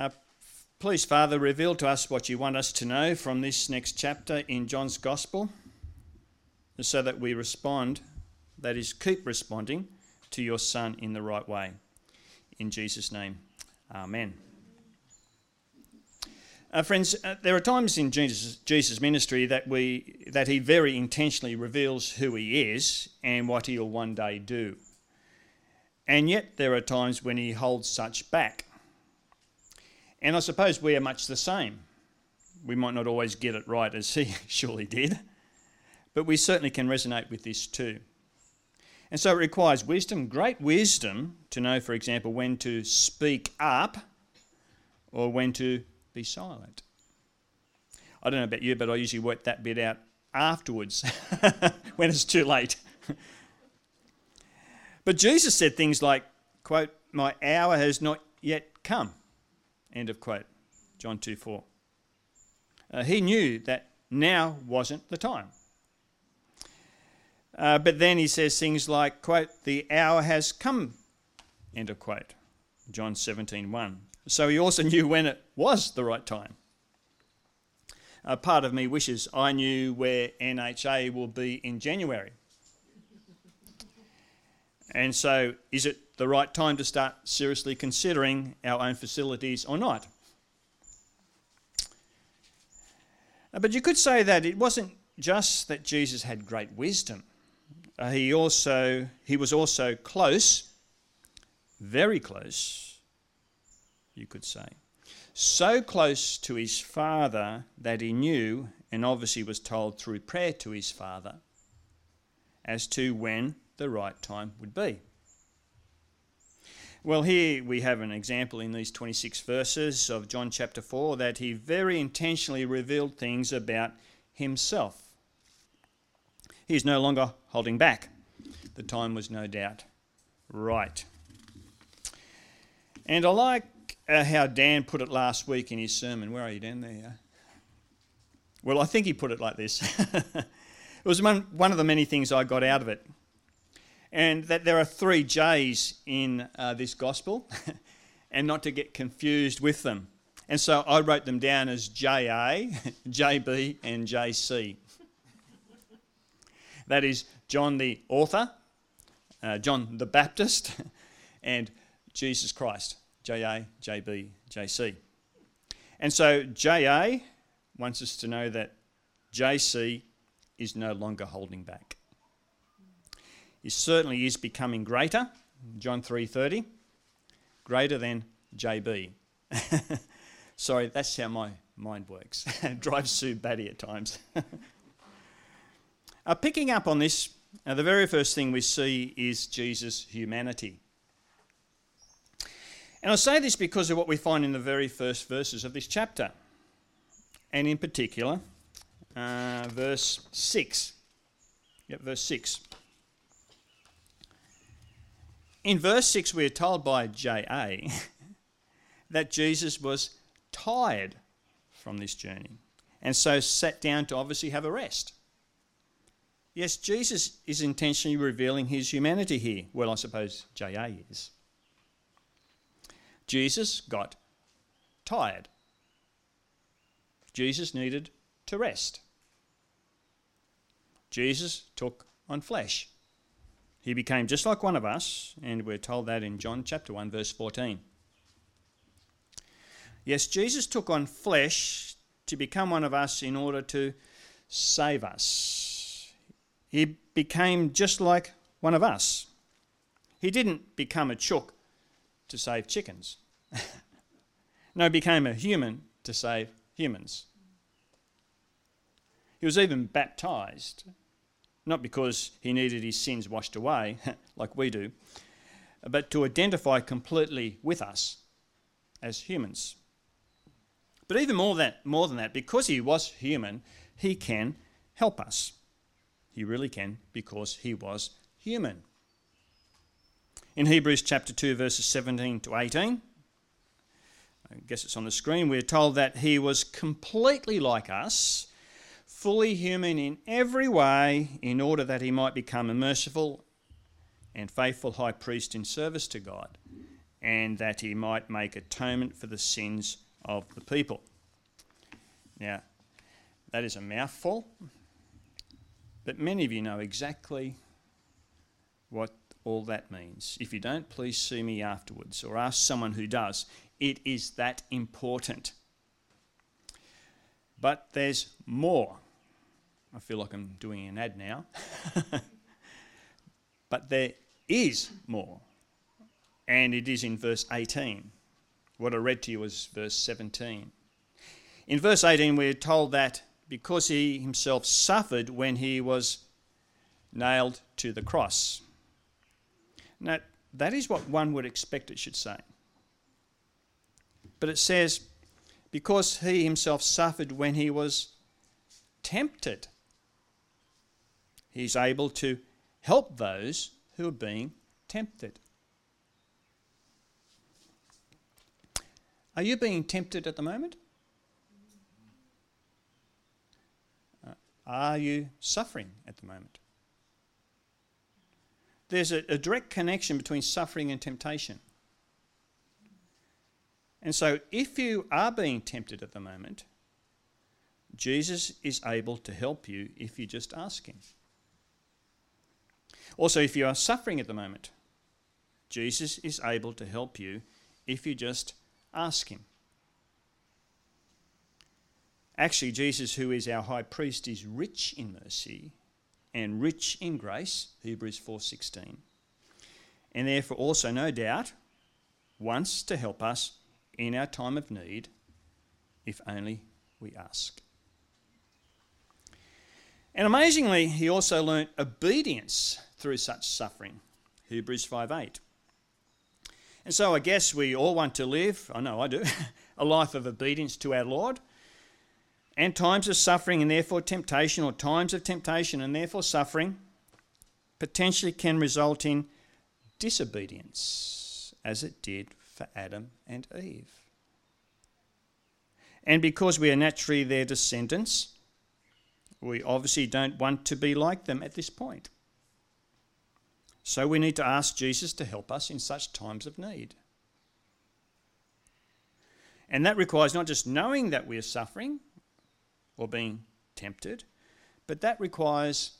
Uh, please, Father, reveal to us what you want us to know from this next chapter in John's Gospel so that we respond, that is, keep responding to your Son in the right way. In Jesus' name, Amen. Uh, friends, uh, there are times in Jesus, Jesus' ministry that we that he very intentionally reveals who he is and what he'll one day do. And yet there are times when he holds such back. And I suppose we are much the same. We might not always get it right as he surely did, but we certainly can resonate with this too. And so it requires wisdom, great wisdom, to know, for example, when to speak up or when to be silent. I don't know about you, but I usually work that bit out afterwards when it's too late. but Jesus said things like, quote, My hour has not yet come, end of quote, John 2 4. Uh, he knew that now wasn't the time. Uh, but then he says things like, quote, the hour has come, end of quote, John 17 1. So he also knew when it was the right time. A part of me wishes I knew where NHA will be in January. And so, is it the right time to start seriously considering our own facilities or not? Uh, but you could say that it wasn't just that Jesus had great wisdom. Uh, he also he was also close, very close you could say. So close to his father that he knew, and obviously was told through prayer to his father, as to when the right time would be. Well, here we have an example in these 26 verses of John chapter 4 that he very intentionally revealed things about himself. He is no longer holding back. The time was no doubt right. And I like uh, how Dan put it last week in his sermon. Where are you, Dan? There. Well, I think he put it like this. it was one, one of the many things I got out of it. And that there are three J's in uh, this gospel, and not to get confused with them. And so I wrote them down as JA, JB, and JC. that is John the author, uh, John the Baptist, and Jesus Christ. JA, JB, JC. And so JA wants us to know that JC is no longer holding back. He certainly is becoming greater, John 3:30, greater than JB. Sorry, that's how my mind works. drives Sue batty at times. uh, picking up on this, uh, the very first thing we see is Jesus' humanity. And I say this because of what we find in the very first verses of this chapter, and in particular, uh, verse 6. Yep, verse 6. In verse 6, we are told by J.A. that Jesus was tired from this journey and so sat down to obviously have a rest. Yes, Jesus is intentionally revealing his humanity here. Well, I suppose J.A. is. Jesus got tired. Jesus needed to rest. Jesus took on flesh. He became just like one of us, and we're told that in John chapter 1, verse 14. Yes, Jesus took on flesh to become one of us in order to save us. He became just like one of us. He didn't become a chook to save chickens. no, he became a human to save humans. He was even baptized, not because he needed his sins washed away, like we do, but to identify completely with us as humans. But even more, that, more than that, because he was human, he can help us. He really can because he was human. In Hebrews chapter 2, verses 17 to 18, I guess it's on the screen, we're told that he was completely like us, fully human in every way, in order that he might become a merciful and faithful high priest in service to God and that he might make atonement for the sins of the people. Now, that is a mouthful, but many of you know exactly what all that means. If you don't, please see me afterwards or ask someone who does. It is that important. But there's more. I feel like I'm doing an ad now. but there is more. And it is in verse 18. What I read to you was verse 17. In verse 18, we're told that because he himself suffered when he was nailed to the cross. Now, that is what one would expect it should say. But it says, because he himself suffered when he was tempted, he's able to help those who are being tempted. Are you being tempted at the moment? Uh, are you suffering at the moment? There's a, a direct connection between suffering and temptation. And so, if you are being tempted at the moment, Jesus is able to help you if you just ask Him. Also, if you are suffering at the moment, Jesus is able to help you if you just ask Him. Actually, Jesus, who is our high priest, is rich in mercy and rich in grace, Hebrews 4:16. And therefore also no doubt wants to help us in our time of need if only we ask. And amazingly, he also learnt obedience through such suffering. Hebrews 5:8. And so I guess we all want to live, I know I do, a life of obedience to our Lord and times of suffering and therefore temptation, or times of temptation and therefore suffering, potentially can result in disobedience, as it did for Adam and Eve. And because we are naturally their descendants, we obviously don't want to be like them at this point. So we need to ask Jesus to help us in such times of need. And that requires not just knowing that we are suffering, or being tempted, but that requires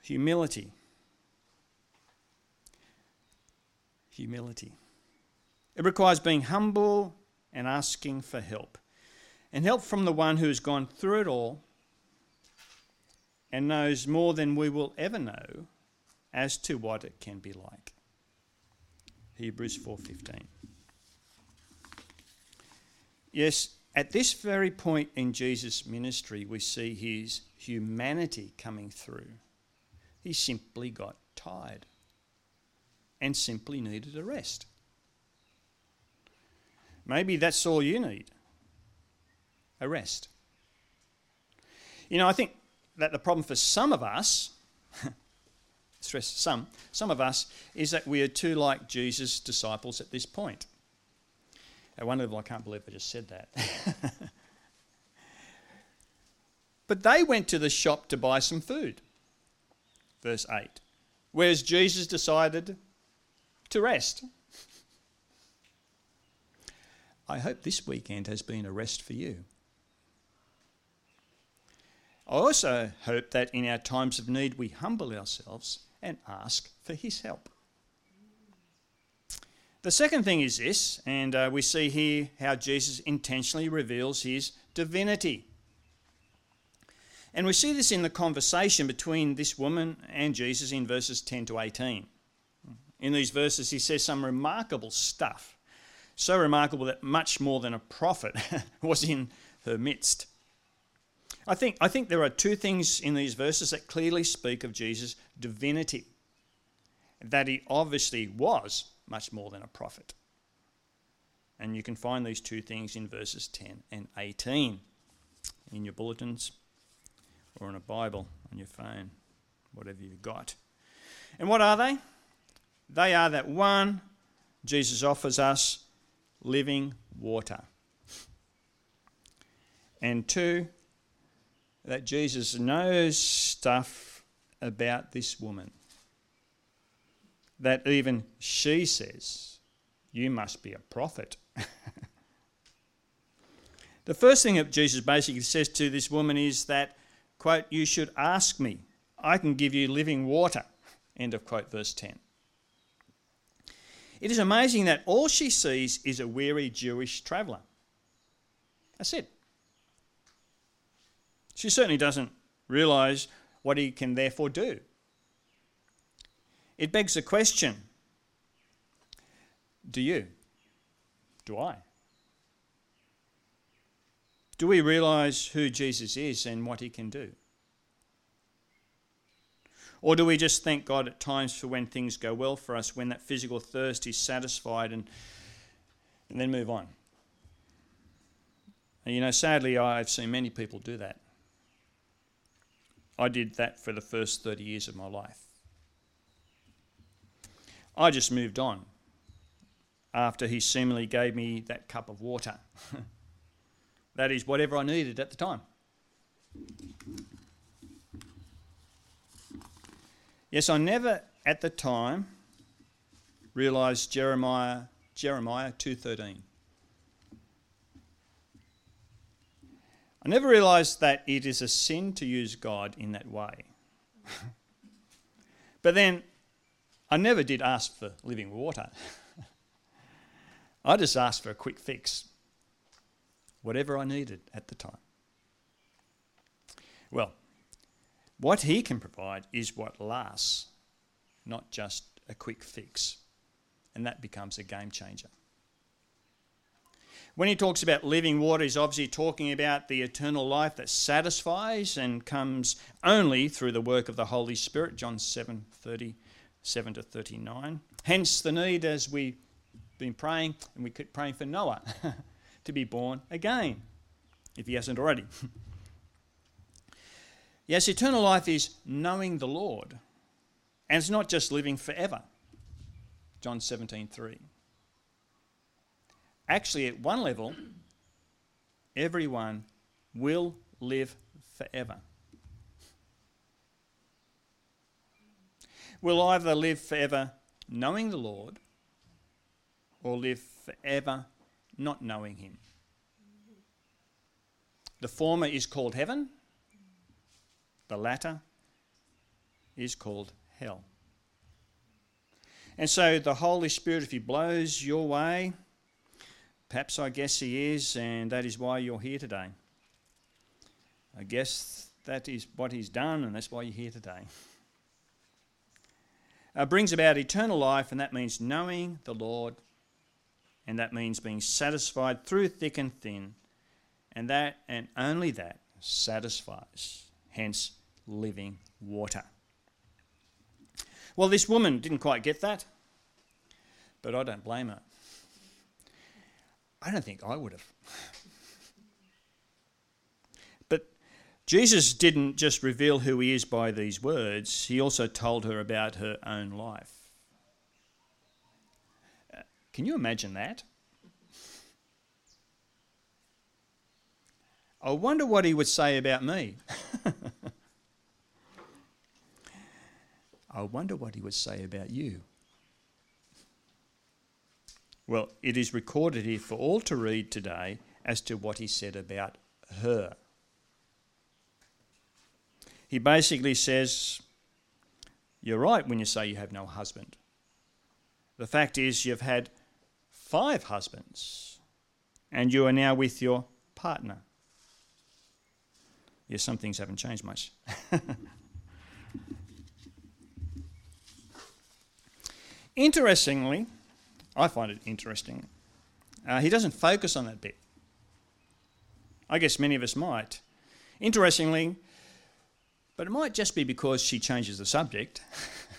humility. Humility. It requires being humble and asking for help. And help from the one who has gone through it all and knows more than we will ever know as to what it can be like. Hebrews 4:15. Yes, at this very point in Jesus' ministry, we see his humanity coming through. He simply got tired and simply needed a rest. Maybe that's all you need a rest. You know, I think that the problem for some of us, stress some, some of us, is that we are too like Jesus' disciples at this point. I wonder if I can't believe I just said that. but they went to the shop to buy some food. Verse 8. Whereas Jesus decided to rest. I hope this weekend has been a rest for you. I also hope that in our times of need we humble ourselves and ask for His help. The second thing is this, and uh, we see here how Jesus intentionally reveals his divinity. And we see this in the conversation between this woman and Jesus in verses 10 to 18. In these verses, he says some remarkable stuff. So remarkable that much more than a prophet was in her midst. I think, I think there are two things in these verses that clearly speak of Jesus' divinity. That he obviously was much more than a prophet. And you can find these two things in verses 10 and 18 in your bulletins or in a Bible on your phone, whatever you've got. And what are they? They are that one, Jesus offers us living water. And two, that Jesus knows stuff about this woman that even she says You must be a prophet. the first thing that Jesus basically says to this woman is that, quote, you should ask me. I can give you living water. End of quote, verse 10. It is amazing that all she sees is a weary Jewish traveller. That's it. She certainly doesn't realise what he can therefore do. It begs the question do you? Do I? Do we realise who Jesus is and what he can do? Or do we just thank God at times for when things go well for us, when that physical thirst is satisfied, and, and then move on? And you know, sadly, I've seen many people do that. I did that for the first 30 years of my life. I just moved on after he seemingly gave me that cup of water. that is whatever I needed at the time. Yes, I never at the time realized Jeremiah Jeremiah 2:13. I never realized that it is a sin to use God in that way. but then I never did ask for living water. I just asked for a quick fix, whatever I needed at the time. Well, what he can provide is what lasts, not just a quick fix. And that becomes a game changer. When he talks about living water, he's obviously talking about the eternal life that satisfies and comes only through the work of the Holy Spirit, John 7 37 to 39. Hence the need, as we've been praying, and we keep praying for Noah to be born again, if he hasn't already. yes, eternal life is knowing the Lord, and it's not just living forever. John 17 3 actually, at one level, everyone will live forever. We'll either live forever knowing the Lord or live forever not knowing Him. The former is called heaven, the latter is called hell. And so the Holy Spirit, if He blows your way, Perhaps I guess he is, and that is why you're here today. I guess that is what he's done, and that's why you're here today. Uh, brings about eternal life, and that means knowing the Lord, and that means being satisfied through thick and thin, and that and only that satisfies, hence, living water. Well, this woman didn't quite get that, but I don't blame her. I don't think I would have. but Jesus didn't just reveal who he is by these words, he also told her about her own life. Uh, can you imagine that? I wonder what he would say about me. I wonder what he would say about you. Well, it is recorded here for all to read today as to what he said about her. He basically says, You're right when you say you have no husband. The fact is, you've had five husbands, and you are now with your partner. Yes, some things haven't changed much. Interestingly, I find it interesting. Uh, he doesn't focus on that bit. I guess many of us might. Interestingly, but it might just be because she changes the subject,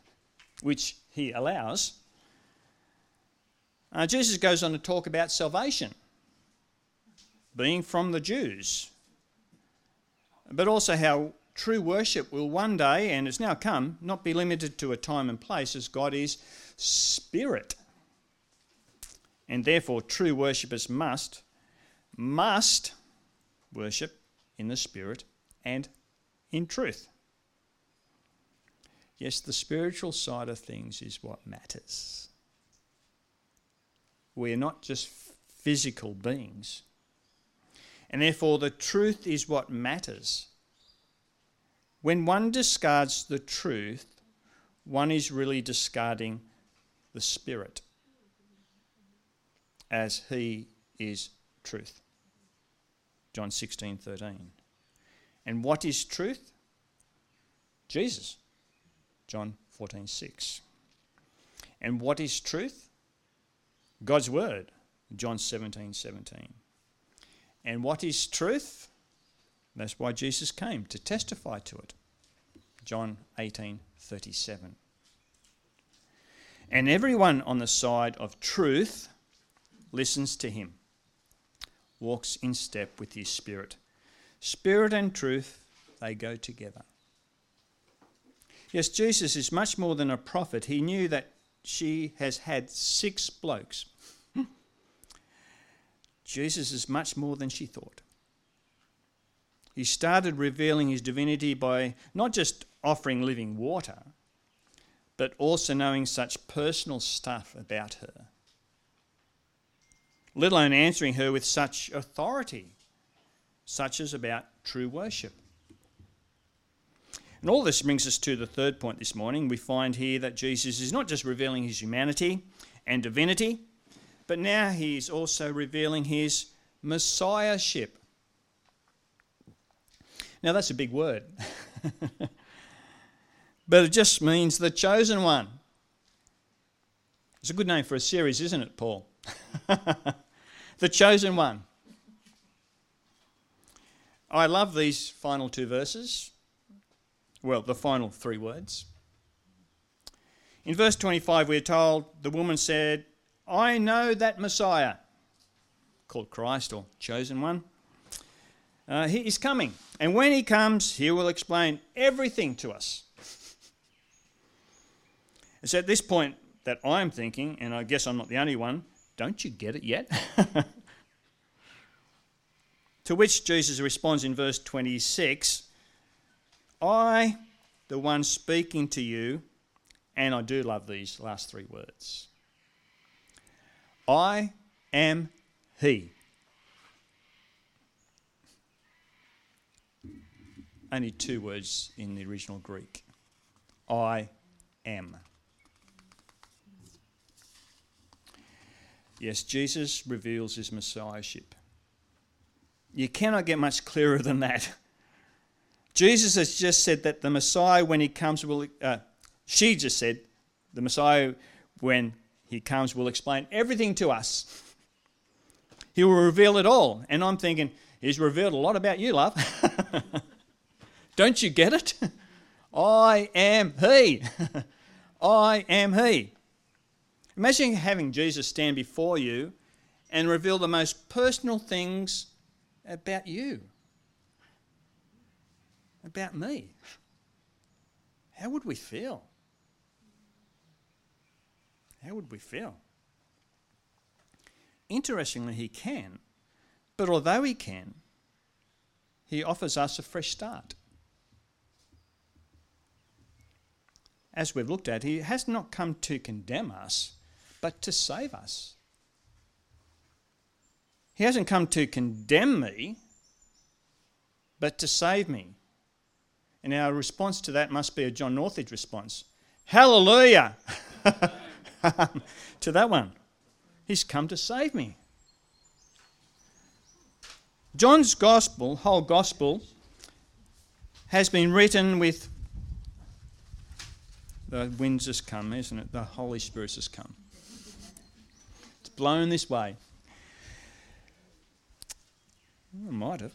which he allows. Uh, Jesus goes on to talk about salvation, being from the Jews, but also how true worship will one day, and it's now come, not be limited to a time and place, as God is spirit and therefore true worshippers must must worship in the spirit and in truth. Yes, the spiritual side of things is what matters. we are not just physical beings. And therefore, the truth is what matters. When one discards the truth, one is really discarding the Spirit as He is truth. John 16 13. And what is truth? Jesus. John 14 6. And what is truth? God's Word. John 17 17. And what is truth? That's why Jesus came, to testify to it. John 18 37. And everyone on the side of truth listens to him, walks in step with his spirit. Spirit and truth, they go together. Yes, Jesus is much more than a prophet. He knew that she has had six blokes. Jesus is much more than she thought. He started revealing his divinity by not just offering living water, but also knowing such personal stuff about her, let alone answering her with such authority, such as about true worship. And all this brings us to the third point this morning. We find here that Jesus is not just revealing his humanity and divinity, but now he is also revealing his messiahship. Now, that's a big word. but it just means the chosen one. It's a good name for a series, isn't it, Paul? the chosen one. I love these final two verses. Well, the final three words. In verse 25, we're told the woman said, I know that Messiah, called Christ or chosen one, uh, he is coming. And when he comes, he will explain everything to us. It's at this point that I'm thinking, and I guess I'm not the only one, don't you get it yet? to which Jesus responds in verse 26 I, the one speaking to you, and I do love these last three words I am He. Only two words in the original Greek I am. Yes, Jesus reveals his messiahship. You cannot get much clearer than that. Jesus has just said that the Messiah, when he comes, will. Uh, she just said, the Messiah, when he comes, will explain everything to us. He will reveal it all. And I'm thinking, he's revealed a lot about you, love. Don't you get it? I am He. I am He. Imagine having Jesus stand before you and reveal the most personal things about you, about me. How would we feel? How would we feel? Interestingly, he can, but although he can, he offers us a fresh start. As we've looked at, he has not come to condemn us, but to save us. He hasn't come to condemn me, but to save me. And our response to that must be a John Northridge response Hallelujah! to that one. He's come to save me. John's gospel, whole gospel, has been written with the winds has come, isn't it? The Holy Spirit has come blown this way. I might have.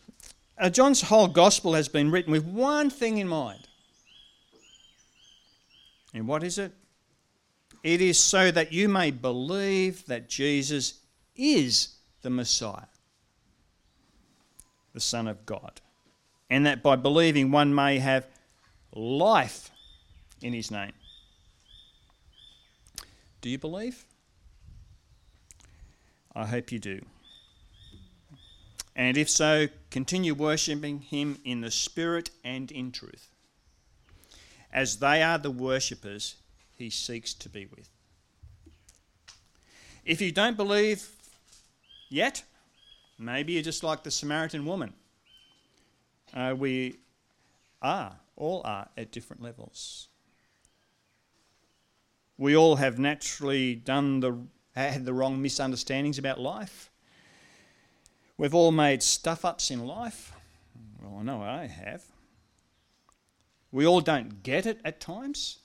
Uh, John's whole gospel has been written with one thing in mind. And what is it? It is so that you may believe that Jesus is the Messiah, the Son of God, and that by believing one may have life in his name. Do you believe? I hope you do. And if so, continue worshipping Him in the Spirit and in truth, as they are the worshippers He seeks to be with. If you don't believe yet, maybe you're just like the Samaritan woman. Uh, we are, all are, at different levels. We all have naturally done the had the wrong misunderstandings about life. We've all made stuff ups in life. Well, I know I have. We all don't get it at times.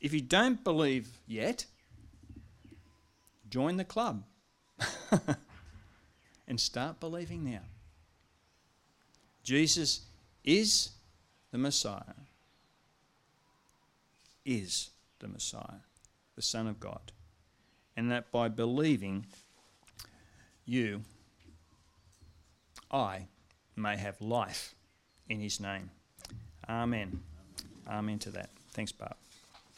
If you don't believe yet, join the club and start believing now. Jesus is the Messiah. Is the Messiah, the Son of God. And that by believing, you, I, may have life in his name. Amen. Amen to that. Thanks, Barb.